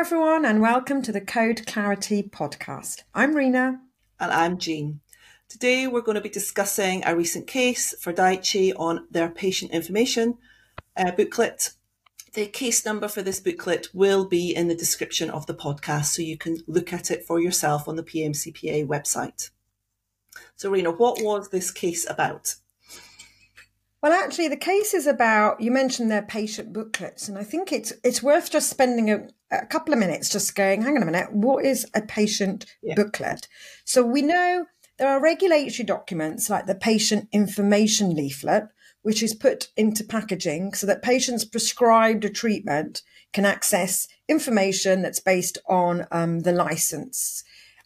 everyone, and welcome to the Code Clarity podcast. I'm Rina. And I'm Jean. Today, we're going to be discussing a recent case for Daiichi on their patient information uh, booklet. The case number for this booklet will be in the description of the podcast, so you can look at it for yourself on the PMCPA website. So, Rina, what was this case about? Well, actually, the case is about you mentioned their patient booklets, and I think it's it's worth just spending a, a couple of minutes just going, hang on a minute, what is a patient yeah. booklet? So we know there are regulatory documents like the patient information leaflet, which is put into packaging so that patients prescribed a treatment can access information that's based on um, the license.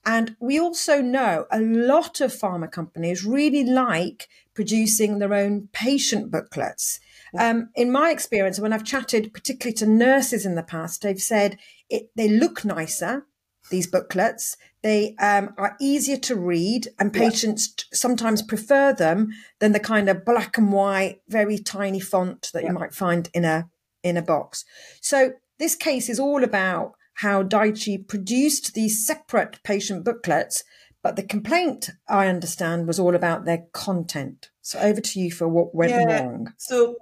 And we also know a lot of pharma companies really like producing their own patient booklets. Um, in my experience, when I've chatted particularly to nurses in the past, they've said it, they look nicer, these booklets. They um, are easier to read, and patients yeah. sometimes prefer them than the kind of black and white, very tiny font that yeah. you might find in a in a box. So this case is all about how Daiichi produced these separate patient booklets but the complaint, I understand, was all about their content. So over to you for what went yeah. wrong. So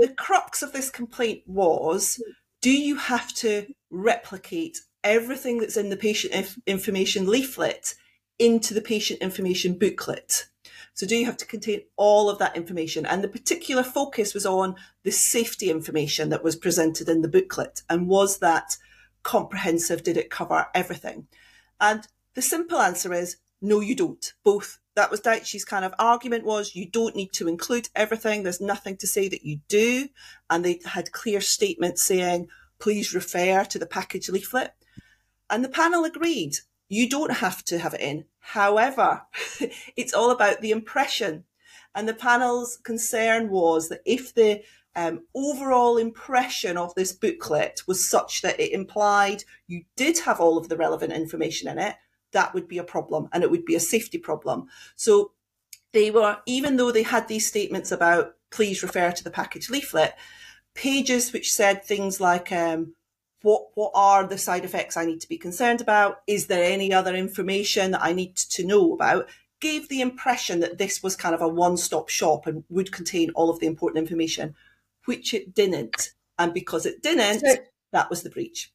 the, crux of this complaint was do you have to replicate everything that's in the patient inf- information leaflet into the patient information booklet? So do you have to contain all of that information? And the particular focus was on the safety information that was presented in the booklet. And was that comprehensive? Did it cover everything? And the simple answer is no, you don't. Both. That was Daiichi's kind of argument was you don't need to include everything. There's nothing to say that you do. And they had clear statements saying, please refer to the package leaflet. And the panel agreed. You don't have to have it in. However, it's all about the impression. And the panel's concern was that if the um, overall impression of this booklet was such that it implied you did have all of the relevant information in it, that would be a problem and it would be a safety problem. So they were, even though they had these statements about please refer to the package leaflet, pages which said things like, um, what, what are the side effects I need to be concerned about? Is there any other information that I need to know about? Gave the impression that this was kind of a one stop shop and would contain all of the important information, which it didn't. And because it didn't, so, that was the breach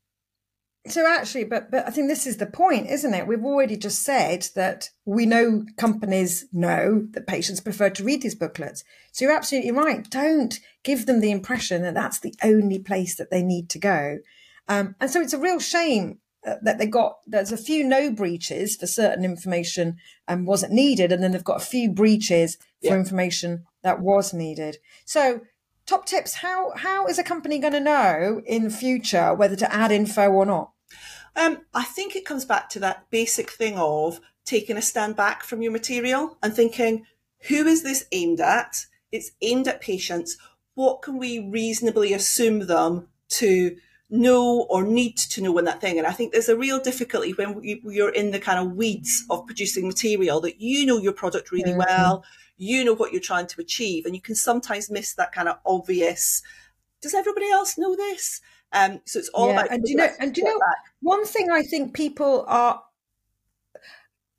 so actually, but but I think this is the point, isn't it? We've already just said that we know companies know that patients prefer to read these booklets. So you're absolutely right. Don't give them the impression that that's the only place that they need to go. Um, and so it's a real shame uh, that they got there's a few no breaches for certain information and wasn't needed, and then they've got a few breaches for yeah. information that was needed. So top tips how how is a company going to know in future whether to add info or not um, I think it comes back to that basic thing of taking a stand back from your material and thinking, who is this aimed at? It's aimed at patients. What can we reasonably assume them to know or need to know in that thing? And I think there's a real difficulty when you're in the kind of weeds of producing material that you know your product really mm-hmm. well, you know what you're trying to achieve, and you can sometimes miss that kind of obvious. Does everybody else know this? Um, so it's all yeah, about. And do you know? And do you know? Back. One thing I think people are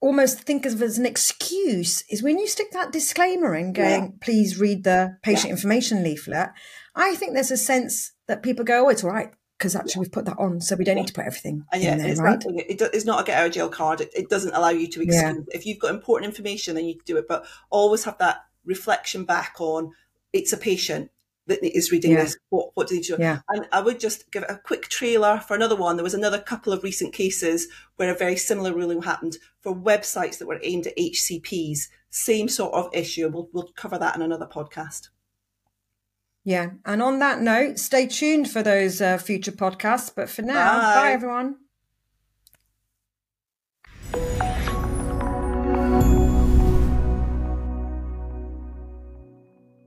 almost think of as an excuse is when you stick that disclaimer in, going, yeah. "Please read the patient yeah. information leaflet." I think there's a sense that people go, "Oh, it's all right." Because actually, we've put that on, so we don't need to put everything and yeah, in there, it's right? It, it's not a get out of jail card. It, it doesn't allow you to exclude. If you've got important information, then you do it. But always have that reflection back on it's a patient that is reading yeah. this, what, what do they do? Yeah. And I would just give a quick trailer for another one. There was another couple of recent cases where a very similar ruling happened for websites that were aimed at HCPs. Same sort of issue. We'll, we'll cover that in another podcast. Yeah. And on that note, stay tuned for those uh, future podcasts. But for now, bye, bye everyone.